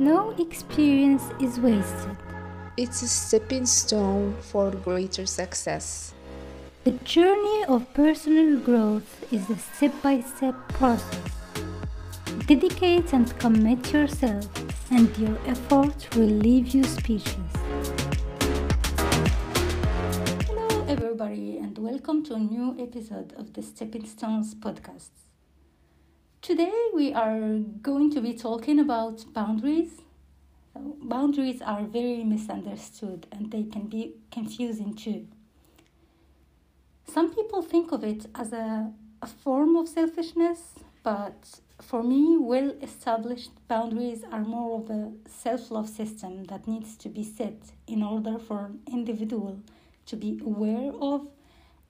No experience is wasted. It's a stepping stone for greater success. The journey of personal growth is a step by step process. Dedicate and commit yourself, and your efforts will leave you speechless. Hello, everybody, and welcome to a new episode of the Stepping Stones podcast. Today, we are going to be talking about boundaries. Boundaries are very misunderstood and they can be confusing too. Some people think of it as a, a form of selfishness, but for me, well established boundaries are more of a self love system that needs to be set in order for an individual to be aware of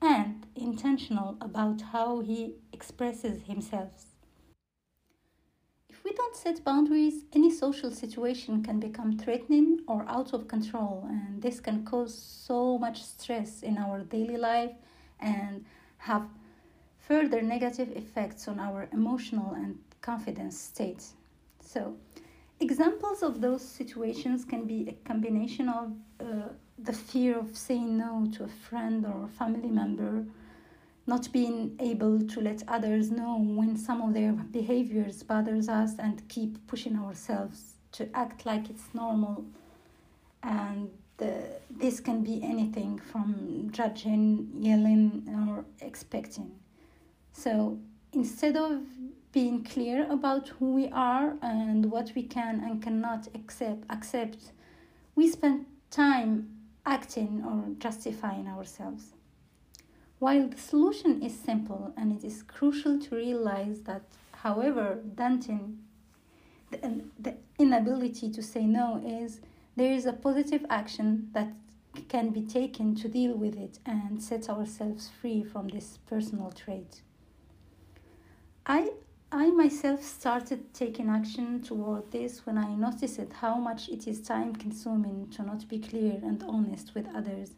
and intentional about how he expresses himself. We don't set boundaries, any social situation can become threatening or out of control, and this can cause so much stress in our daily life and have further negative effects on our emotional and confidence state. So, examples of those situations can be a combination of uh, the fear of saying no to a friend or family member not being able to let others know when some of their behaviors bothers us and keep pushing ourselves to act like it's normal. And uh, this can be anything from judging yelling or expecting. So instead of being clear about who we are and what we can and cannot accept accept we spend time acting or justifying ourselves while the solution is simple and it is crucial to realize that, however daunting the, the inability to say no is, there is a positive action that can be taken to deal with it and set ourselves free from this personal trait. I I myself started taking action toward this when I noticed how much it is time consuming to not be clear and honest with others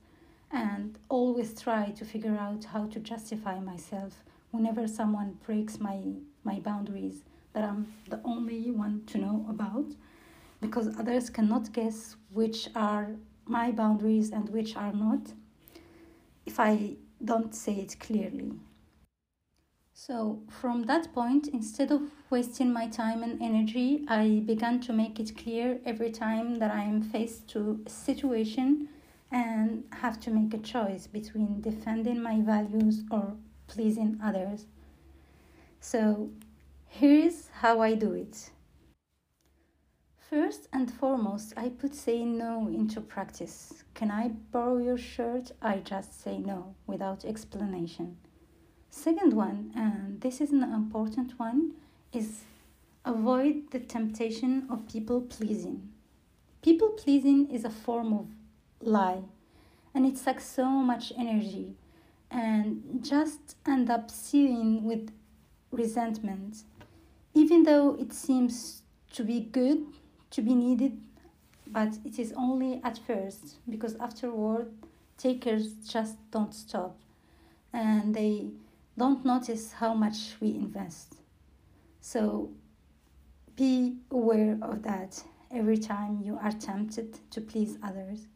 and always try to figure out how to justify myself whenever someone breaks my my boundaries that I'm the only one to know about because others cannot guess which are my boundaries and which are not if I don't say it clearly. So, from that point, instead of wasting my time and energy, I began to make it clear every time that I am faced to a situation and have to make a choice between defending my values or pleasing others. So, here's how I do it. First and foremost, I put saying no into practice. Can I borrow your shirt? I just say no without explanation. Second one, and this is an important one, is avoid the temptation of people pleasing. People pleasing is a form of lie. And it sucks so much energy. And just end up seething with resentment. Even though it seems to be good to be needed but it is only at first because afterward takers just don't stop. And they don't notice how much we invest. So be aware of that every time you are tempted to please others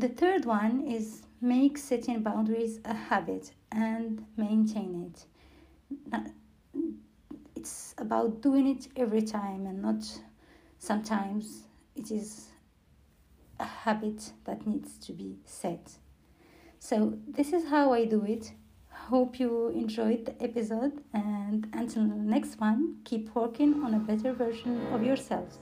the third one is make setting boundaries a habit and maintain it. It's about doing it every time and not sometimes it is a habit that needs to be set. So, this is how I do it. Hope you enjoyed the episode, and until the next one, keep working on a better version of yourselves.